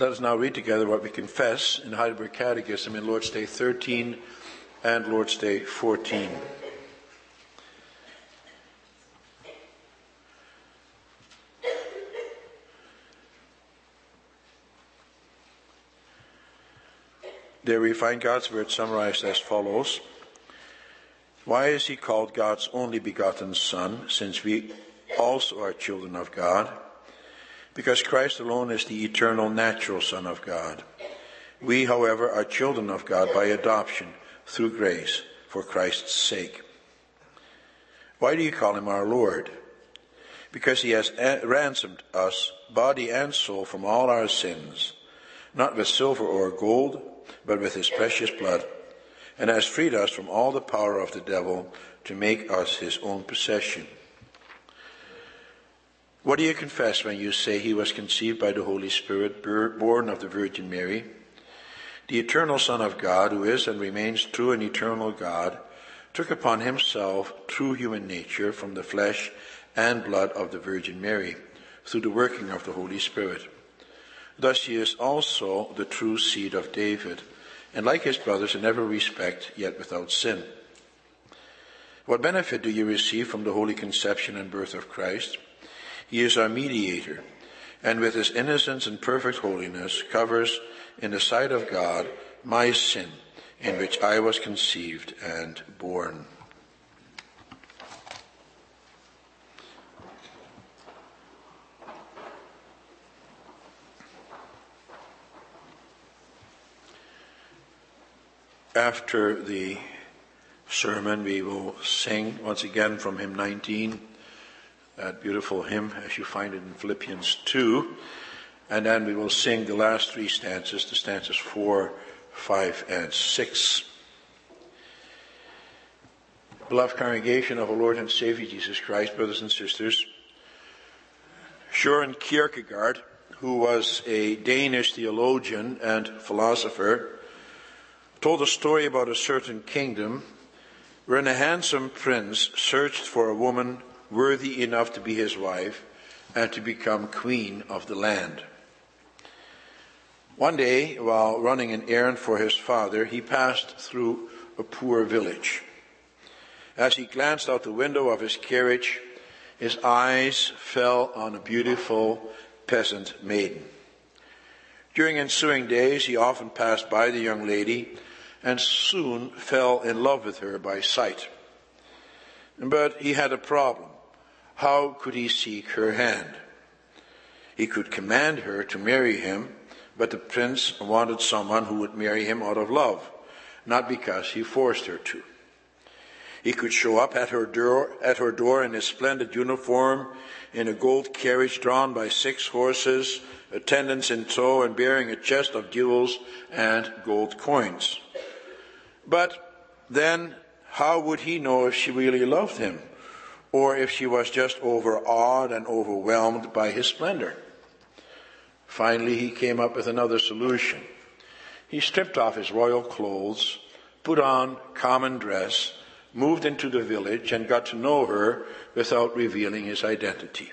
Let us now read together what we confess in Heidelberg Catechism in Lord's Day 13 and Lord's Day 14. There we find God's word summarized as follows. Why is he called God's only begotten Son, since we also are children of God? Because Christ alone is the eternal natural Son of God. We, however, are children of God by adoption through grace for Christ's sake. Why do you call him our Lord? Because he has uh, ransomed us, body and soul, from all our sins, not with silver or gold, but with his precious blood, and has freed us from all the power of the devil to make us his own possession. What do you confess when you say he was conceived by the Holy Spirit, born of the Virgin Mary? The eternal Son of God, who is and remains true and eternal God, took upon himself true human nature from the flesh and blood of the Virgin Mary through the working of the Holy Spirit. Thus he is also the true seed of David, and like his brothers in every respect, yet without sin. What benefit do you receive from the holy conception and birth of Christ? He is our mediator, and with his innocence and perfect holiness covers in the sight of God my sin, in which I was conceived and born. After the sermon, we will sing once again from hymn 19, that beautiful hymn as you find it in Philippians 2. And then we will sing the last three stanzas, the stanzas 4, 5, and 6. Beloved congregation of our Lord and Savior Jesus Christ, brothers and sisters, Søren Kierkegaard, who was a Danish theologian and philosopher, told a story about a certain kingdom wherein a handsome prince searched for a woman worthy enough to be his wife and to become queen of the land. One day, while running an errand for his father, he passed through a poor village. As he glanced out the window of his carriage, his eyes fell on a beautiful peasant maiden. During ensuing days, he often passed by the young lady and soon fell in love with her by sight. But he had a problem. How could he seek her hand? He could command her to marry him, but the prince wanted someone who would marry him out of love, not because he forced her to. He could show up at her door, at her door in his splendid uniform, in a gold carriage drawn by six horses, attendants in tow, and bearing a chest of jewels and gold coins. But then, how would he know if she really loved him? Or if she was just overawed and overwhelmed by his splendor? Finally, he came up with another solution. He stripped off his royal clothes, put on common dress, moved into the village, and got to know her without revealing his identity.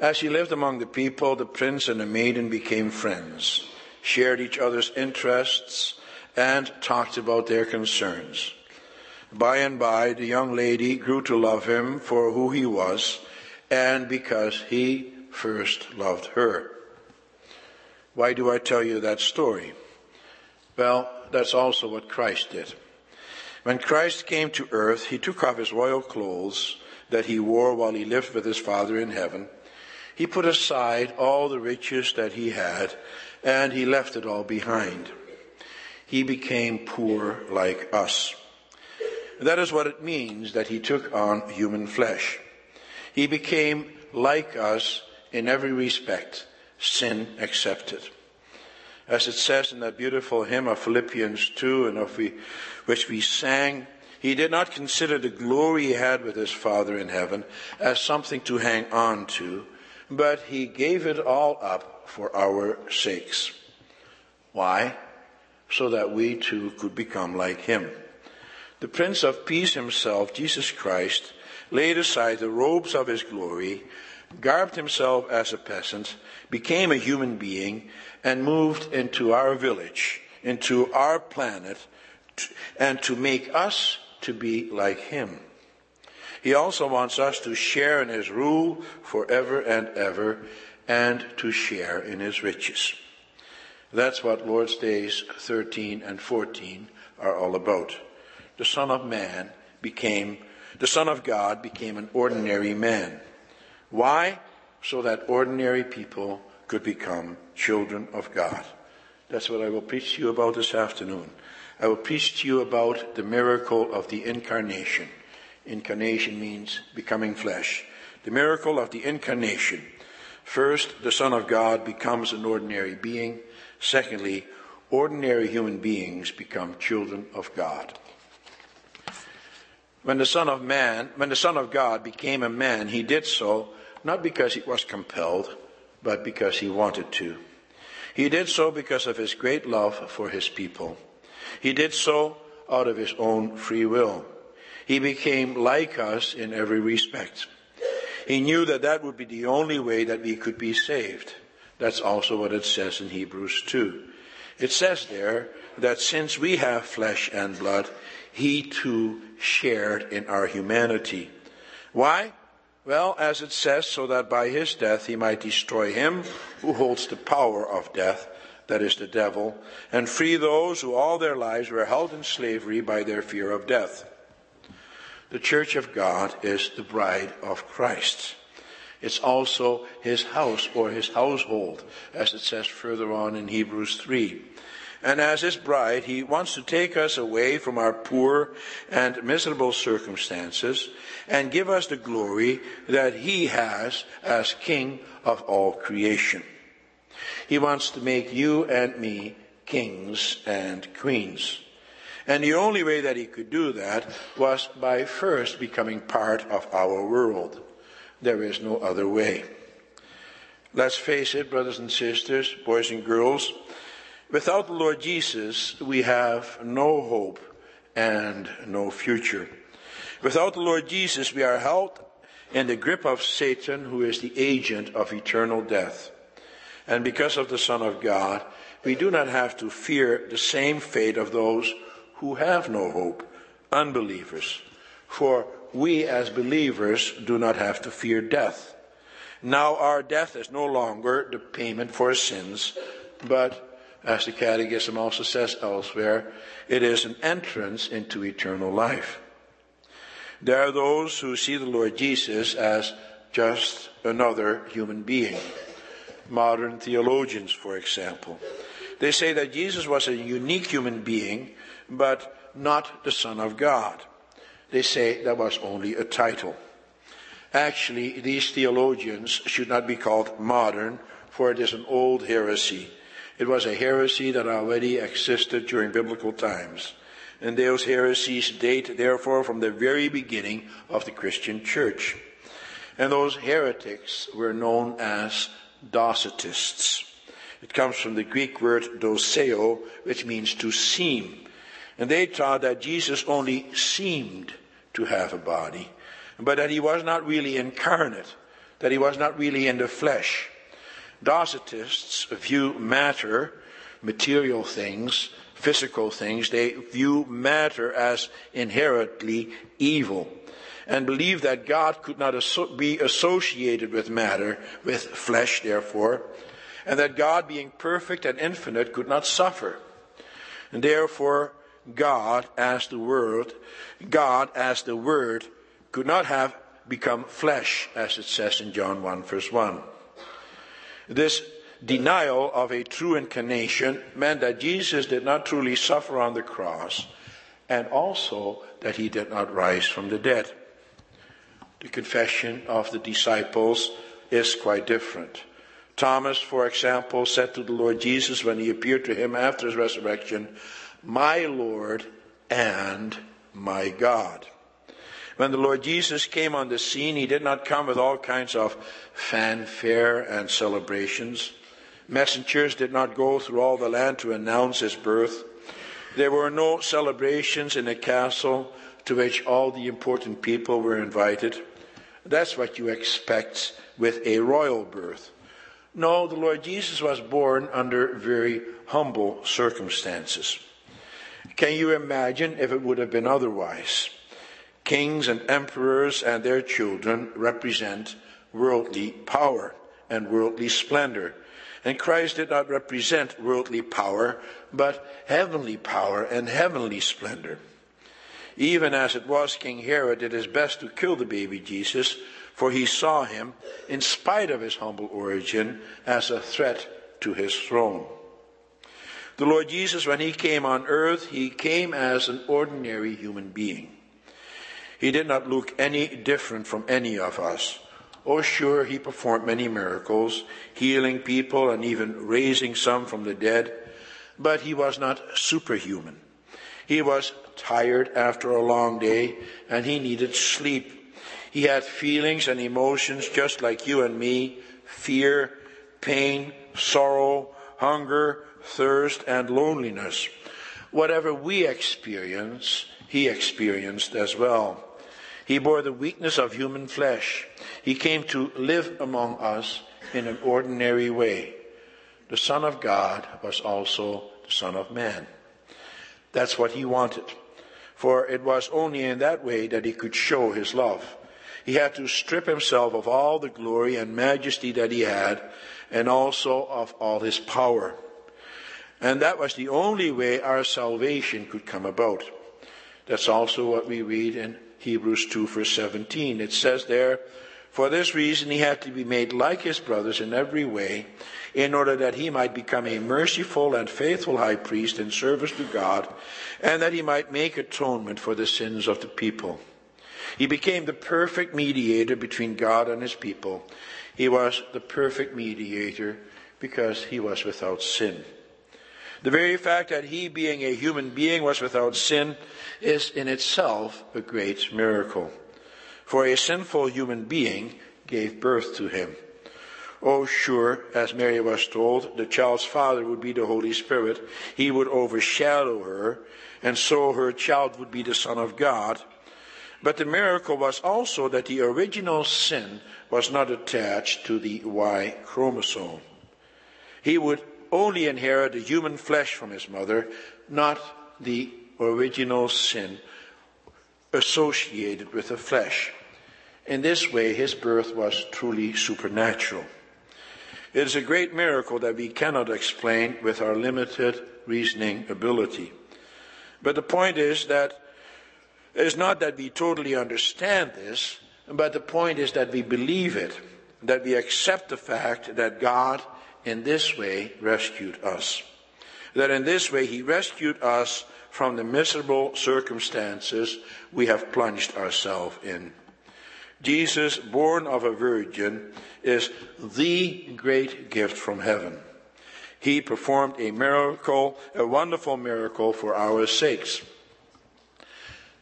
As he lived among the people, the prince and the maiden became friends, shared each other's interests, and talked about their concerns. By and by, the young lady grew to love him for who he was and because he first loved her. Why do I tell you that story? Well, that's also what Christ did. When Christ came to earth, he took off his royal clothes that he wore while he lived with his Father in heaven. He put aside all the riches that he had and he left it all behind he became poor like us. That is what it means that he took on human flesh. He became like us in every respect, sin excepted. As it says in that beautiful hymn of Philippians 2 and of which we sang, he did not consider the glory he had with his Father in heaven as something to hang on to, but he gave it all up for our sakes. Why? so that we too could become like him. The Prince of Peace himself, Jesus Christ, laid aside the robes of his glory garbed himself as a peasant, became a human being, and moved into our village, into our planet, and to make us to be like him. He also wants us to share in his rule forever and ever and to share in his riches. That's what Lord's Days 13 and 14 are all about. The Son of Man became, the Son of God became an ordinary man. Why? So that ordinary people could become children of God. That's what I will preach to you about this afternoon. I will preach to you about the miracle of the incarnation. Incarnation means becoming flesh. The miracle of the incarnation. First, the Son of God becomes an ordinary being. Secondly, ordinary human beings become children of God. When the Son of Man, when the Son of God became a man, he did so not because he was compelled, but because he wanted to. He did so because of his great love for his people. He did so out of his own free will. He became like us in every respect. He knew that that would be the only way that we could be saved. That's also what it says in Hebrews 2. It says there that since we have flesh and blood, he too shared in our humanity. Why? Well, as it says, so that by his death he might destroy him who holds the power of death, that is the devil, and free those who all their lives were held in slavery by their fear of death. The church of God is the bride of Christ. It's also his house or his household, as it says further on in Hebrews 3. And as his bride, he wants to take us away from our poor and miserable circumstances and give us the glory that he has as king of all creation. He wants to make you and me kings and queens. And the only way that he could do that was by first becoming part of our world. There is no other way. Let's face it, brothers and sisters, boys and girls, without the Lord Jesus, we have no hope and no future. Without the Lord Jesus, we are held in the grip of Satan, who is the agent of eternal death. And because of the Son of God, we do not have to fear the same fate of those who have no hope, unbelievers. For we as believers do not have to fear death. Now our death is no longer the payment for sins, but as the Catechism also says elsewhere, it is an entrance into eternal life. There are those who see the Lord Jesus as just another human being. Modern theologians, for example. They say that Jesus was a unique human being, but not the Son of God. They say that was only a title. Actually, these theologians should not be called modern, for it is an old heresy. It was a heresy that already existed during biblical times. And those heresies date, therefore, from the very beginning of the Christian church. And those heretics were known as Docetists. It comes from the Greek word doceo, which means to seem. And they taught that Jesus only seemed to have a body, but that he was not really incarnate, that he was not really in the flesh. Docetists view matter, material things, physical things, they view matter as inherently evil and believe that God could not be associated with matter, with flesh therefore, and that God being perfect and infinite could not suffer. And therefore, God as the Word, God as the Word could not have become flesh, as it says in John 1 verse 1. This denial of a true incarnation meant that Jesus did not truly suffer on the cross and also that he did not rise from the dead. The confession of the disciples is quite different. Thomas, for example, said to the Lord Jesus when he appeared to him after his resurrection, My Lord and my God. When the Lord Jesus came on the scene, he did not come with all kinds of fanfare and celebrations. Messengers did not go through all the land to announce his birth. There were no celebrations in a castle to which all the important people were invited. That's what you expect with a royal birth. No, the Lord Jesus was born under very humble circumstances. Can you imagine if it would have been otherwise? Kings and emperors and their children represent worldly power and worldly splendor. And Christ did not represent worldly power, but heavenly power and heavenly splendor. Even as it was, King Herod did his best to kill the baby Jesus, for he saw him, in spite of his humble origin, as a threat to his throne. The Lord Jesus, when he came on earth, he came as an ordinary human being. He did not look any different from any of us. Oh, sure, he performed many miracles, healing people and even raising some from the dead, but he was not superhuman. He was tired after a long day and he needed sleep. He had feelings and emotions just like you and me fear, pain, sorrow, hunger, thirst, and loneliness. Whatever we experience, he experienced as well. He bore the weakness of human flesh. He came to live among us in an ordinary way. The Son of God was also the Son of Man. That's what he wanted. For it was only in that way that he could show his love. He had to strip himself of all the glory and majesty that he had, and also of all his power. And that was the only way our salvation could come about. That's also what we read in Hebrews 2 verse 17. It says there, for this reason he had to be made like his brothers in every way, in order that he might become a merciful and faithful high priest in service to God, and that he might make atonement for the sins of the people. He became the perfect mediator between God and his people. He was the perfect mediator because he was without sin. The very fact that he, being a human being, was without sin is in itself a great miracle. For a sinful human being gave birth to him. Oh, sure, as Mary was told, the child's father would be the Holy Spirit. He would overshadow her, and so her child would be the Son of God. But the miracle was also that the original sin was not attached to the Y chromosome. He would only inherit the human flesh from his mother, not the original sin associated with the flesh. In this way, his birth was truly supernatural. It is a great miracle that we cannot explain with our limited reasoning ability. But the point is that it is not that we totally understand this, but the point is that we believe it, that we accept the fact that God in this way rescued us. That in this way he rescued us from the miserable circumstances we have plunged ourselves in. Jesus, born of a virgin, is the great gift from heaven. He performed a miracle, a wonderful miracle for our sakes.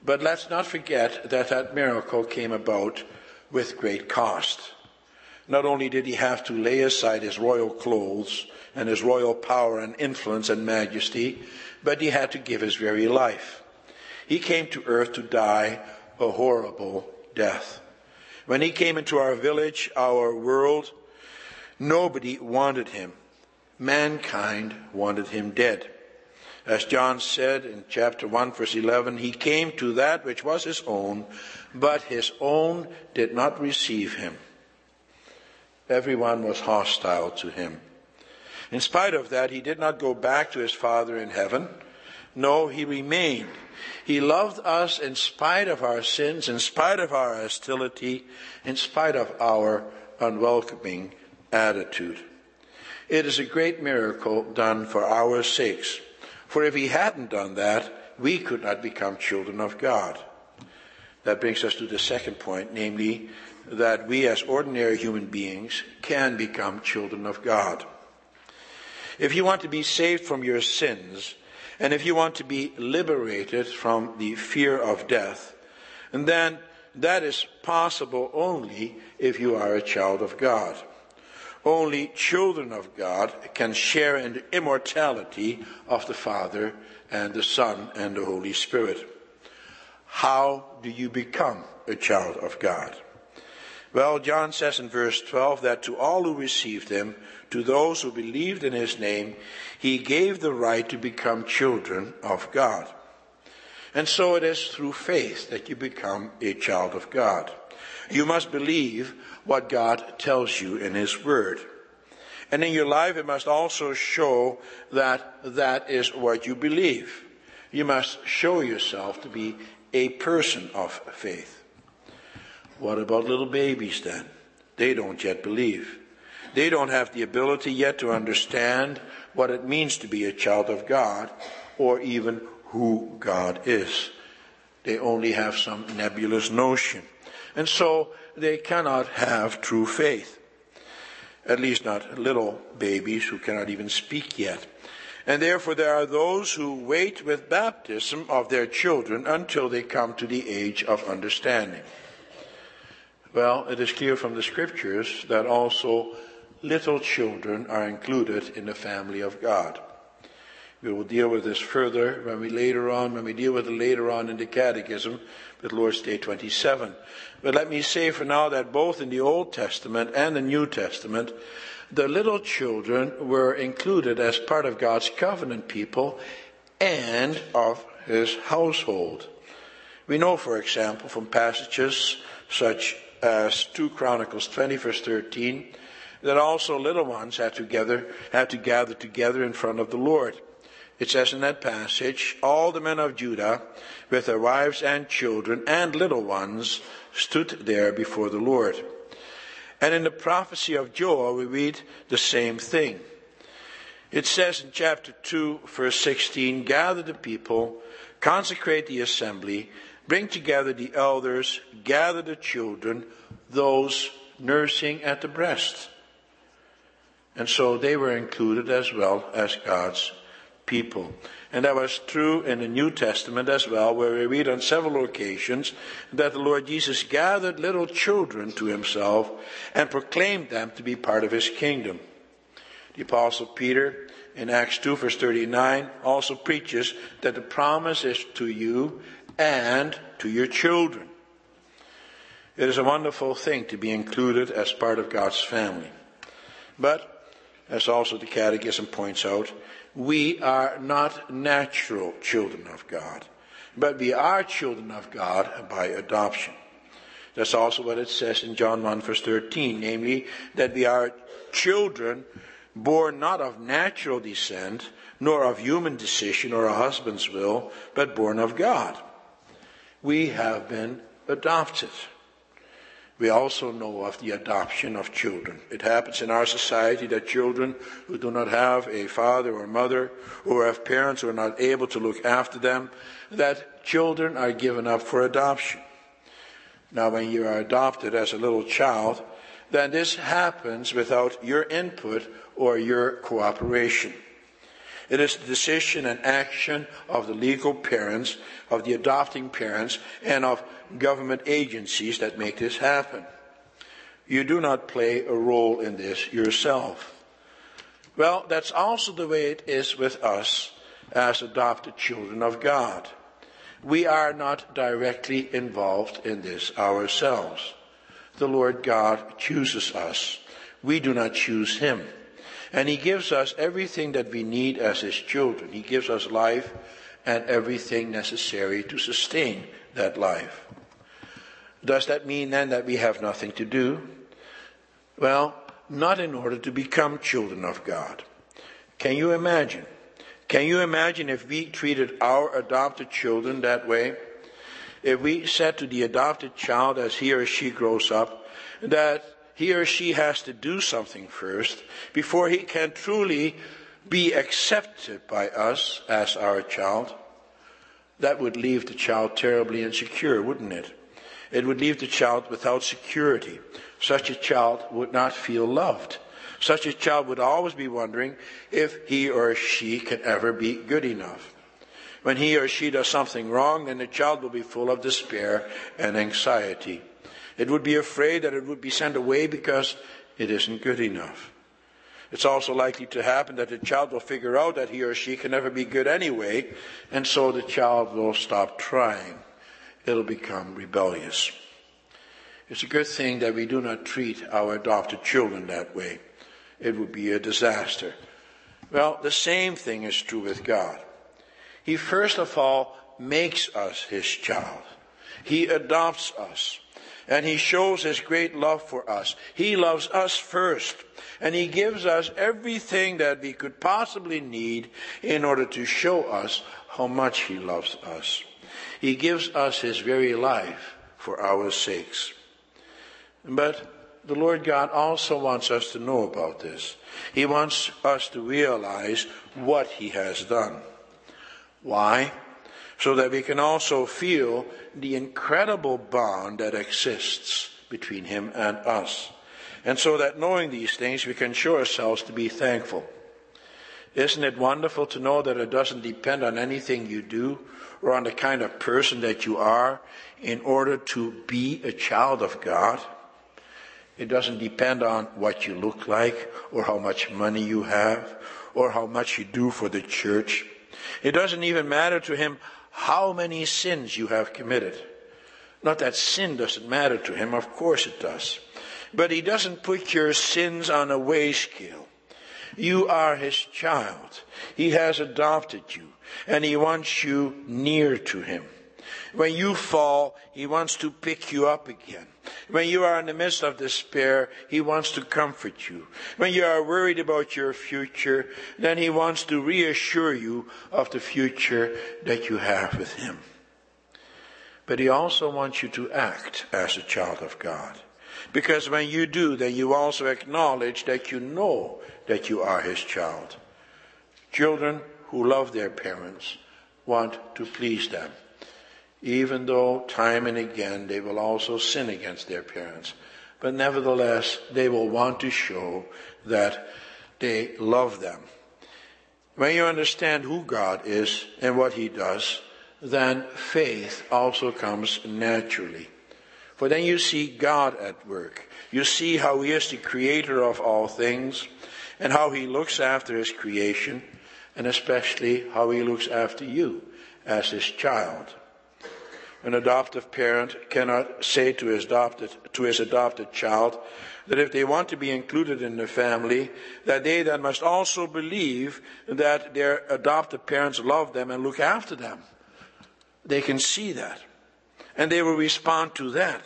But let's not forget that that miracle came about with great cost. Not only did he have to lay aside his royal clothes and his royal power and influence and majesty, but he had to give his very life. He came to earth to die a horrible death. When he came into our village, our world, nobody wanted him. Mankind wanted him dead. As John said in chapter 1 verse 11, he came to that which was his own, but his own did not receive him. Everyone was hostile to him. In spite of that, he did not go back to his Father in heaven. No, he remained. He loved us in spite of our sins, in spite of our hostility, in spite of our unwelcoming attitude. It is a great miracle done for our sakes. For if he hadn't done that, we could not become children of God. That brings us to the second point, namely that we as ordinary human beings can become children of God. If you want to be saved from your sins, and if you want to be liberated from the fear of death, then that is possible only if you are a child of God. Only children of God can share in the immortality of the Father and the Son and the Holy Spirit. How do you become a child of God? Well, John says in verse 12 that to all who received him, to those who believed in his name, he gave the right to become children of God. And so it is through faith that you become a child of God. You must believe what God tells you in his word. And in your life, it must also show that that is what you believe. You must show yourself to be a person of faith. What about little babies then? They don't yet believe. They don't have the ability yet to understand what it means to be a child of God or even who God is. They only have some nebulous notion. And so they cannot have true faith. At least not little babies who cannot even speak yet. And therefore there are those who wait with baptism of their children until they come to the age of understanding. Well, it is clear from the scriptures that also little children are included in the family of God. We will deal with this further when we later on, when we deal with it later on in the Catechism with Lord's Day 27. But let me say for now that both in the Old Testament and the New Testament, the little children were included as part of God's covenant people and of his household. We know, for example, from passages such as uh, 2 Chronicles 20 verse 13, that also little ones had together, had to gather together in front of the Lord. It says in that passage, all the men of Judah, with their wives and children and little ones, stood there before the Lord. And in the prophecy of Joel, we read the same thing. It says in chapter 2, verse 16, gather the people, consecrate the assembly, bring together the elders, gather the children, those nursing at the breast. And so they were included as well as God's people. And that was true in the New Testament as well, where we read on several occasions that the Lord Jesus gathered little children to himself and proclaimed them to be part of his kingdom. The apostle Peter in Acts 2 verse 39 also preaches that the promise is to you and to your children. It is a wonderful thing to be included as part of God's family. But, as also the Catechism points out, we are not natural children of God, but we are children of God by adoption. That's also what it says in John 1 verse 13, namely that we are children born not of natural descent, nor of human decision or a husband's will, but born of God. We have been adopted. We also know of the adoption of children. It happens in our society that children who do not have a father or mother, or have parents who are not able to look after them, that children are given up for adoption. Now, when you are adopted as a little child, then this happens without your input or your cooperation. It is the decision and action of the legal parents, of the adopting parents, and of government agencies that make this happen. You do not play a role in this yourself. Well, that's also the way it is with us as adopted children of God. We are not directly involved in this ourselves. The Lord God chooses us. We do not choose Him. And He gives us everything that we need as His children. He gives us life and everything necessary to sustain that life. Does that mean then that we have nothing to do? Well, not in order to become children of God. Can you imagine? Can you imagine if we treated our adopted children that way? If we said to the adopted child as he or she grows up that he or she has to do something first before he can truly be accepted by us as our child, that would leave the child terribly insecure, wouldn't it? It would leave the child without security. Such a child would not feel loved. Such a child would always be wondering if he or she can ever be good enough. When he or she does something wrong, then the child will be full of despair and anxiety. It would be afraid that it would be sent away because it isn't good enough. It's also likely to happen that the child will figure out that he or she can never be good anyway, and so the child will stop trying. It'll become rebellious. It's a good thing that we do not treat our adopted children that way. It would be a disaster. Well, the same thing is true with God. He first of all makes us his child. He adopts us. And he shows his great love for us. He loves us first. And he gives us everything that we could possibly need in order to show us how much he loves us. He gives us his very life for our sakes. But the Lord God also wants us to know about this. He wants us to realize what He has done. Why? So that we can also feel the incredible bond that exists between Him and us. And so that knowing these things, we can show ourselves to be thankful. Isn't it wonderful to know that it doesn't depend on anything you do or on the kind of person that you are in order to be a child of God? It doesn't depend on what you look like or how much money you have or how much you do for the church. It doesn't even matter to him how many sins you have committed. Not that sin doesn't matter to him, of course it does. But he doesn't put your sins on a weigh scale. You are his child. He has adopted you and he wants you near to him. When you fall, He wants to pick you up again. When you are in the midst of despair, He wants to comfort you. When you are worried about your future, then He wants to reassure you of the future that you have with Him. But He also wants you to act as a child of God. Because when you do, then you also acknowledge that you know that you are His child. Children who love their parents want to please them even though time and again they will also sin against their parents. But nevertheless, they will want to show that they love them. When you understand who God is and what He does, then faith also comes naturally. For then you see God at work. You see how He is the creator of all things and how He looks after His creation and especially how He looks after you as His child. An adoptive parent cannot say to his adopted, to his adopted child that if they want to be included in the family, that they then must also believe that their adoptive parents love them and look after them. They can see that. And they will respond to that.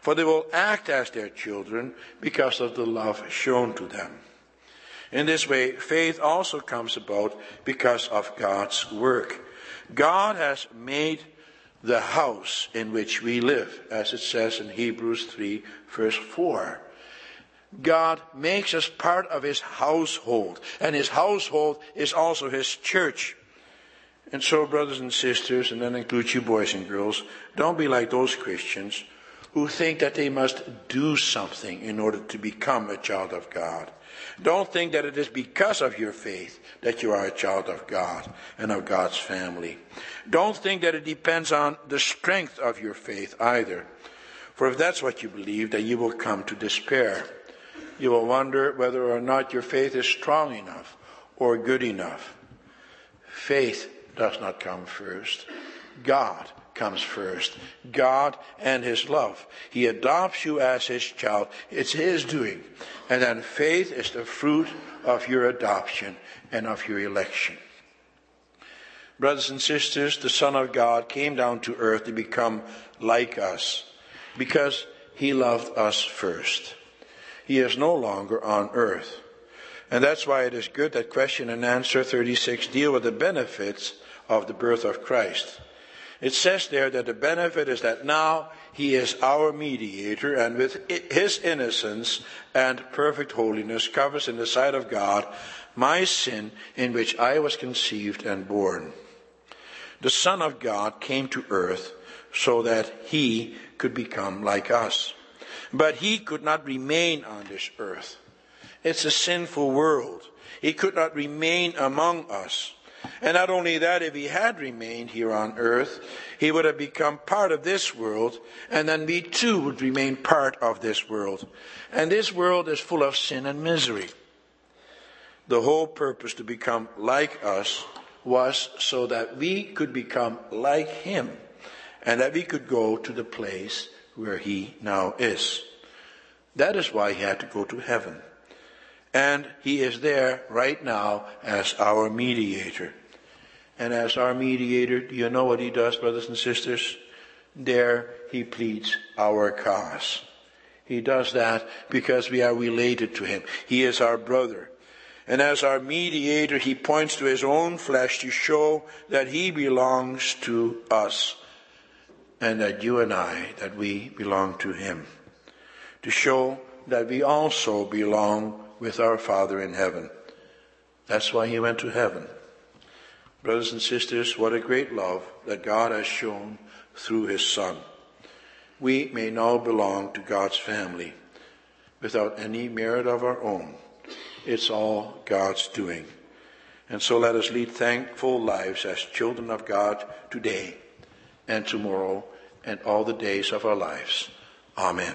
For they will act as their children because of the love shown to them. In this way, faith also comes about because of God's work. God has made the house in which we live, as it says in Hebrews 3, verse 4. God makes us part of His household, and His household is also His church. And so, brothers and sisters, and that includes you boys and girls, don't be like those Christians who think that they must do something in order to become a child of God. Don't think that it is because of your faith that you are a child of God and of God's family. Don't think that it depends on the strength of your faith either. For if that's what you believe, then you will come to despair. You will wonder whether or not your faith is strong enough or good enough. Faith does not come first. God comes first. God and His love. He adopts you as His child. It's His doing. And then faith is the fruit of your adoption and of your election. Brothers and sisters, the Son of God came down to earth to become like us because He loved us first. He is no longer on earth. And that's why it is good that question and answer 36 deal with the benefits of the birth of Christ. It says there that the benefit is that now he is our mediator and with his innocence and perfect holiness covers in the sight of God my sin in which I was conceived and born. The Son of God came to earth so that he could become like us. But he could not remain on this earth. It's a sinful world. He could not remain among us. And not only that, if he had remained here on earth, he would have become part of this world, and then we too would remain part of this world. And this world is full of sin and misery. The whole purpose to become like us was so that we could become like him, and that we could go to the place where he now is. That is why he had to go to heaven. And he is there right now as our mediator. And as our mediator, do you know what he does, brothers and sisters? There he pleads our cause. He does that because we are related to him. He is our brother. And as our mediator, he points to his own flesh to show that he belongs to us and that you and I, that we belong to him. To show that we also belong with our Father in heaven. That's why he went to heaven. Brothers and sisters, what a great love that God has shown through his Son. We may now belong to God's family without any merit of our own. It's all God's doing. And so let us lead thankful lives as children of God today and tomorrow and all the days of our lives. Amen.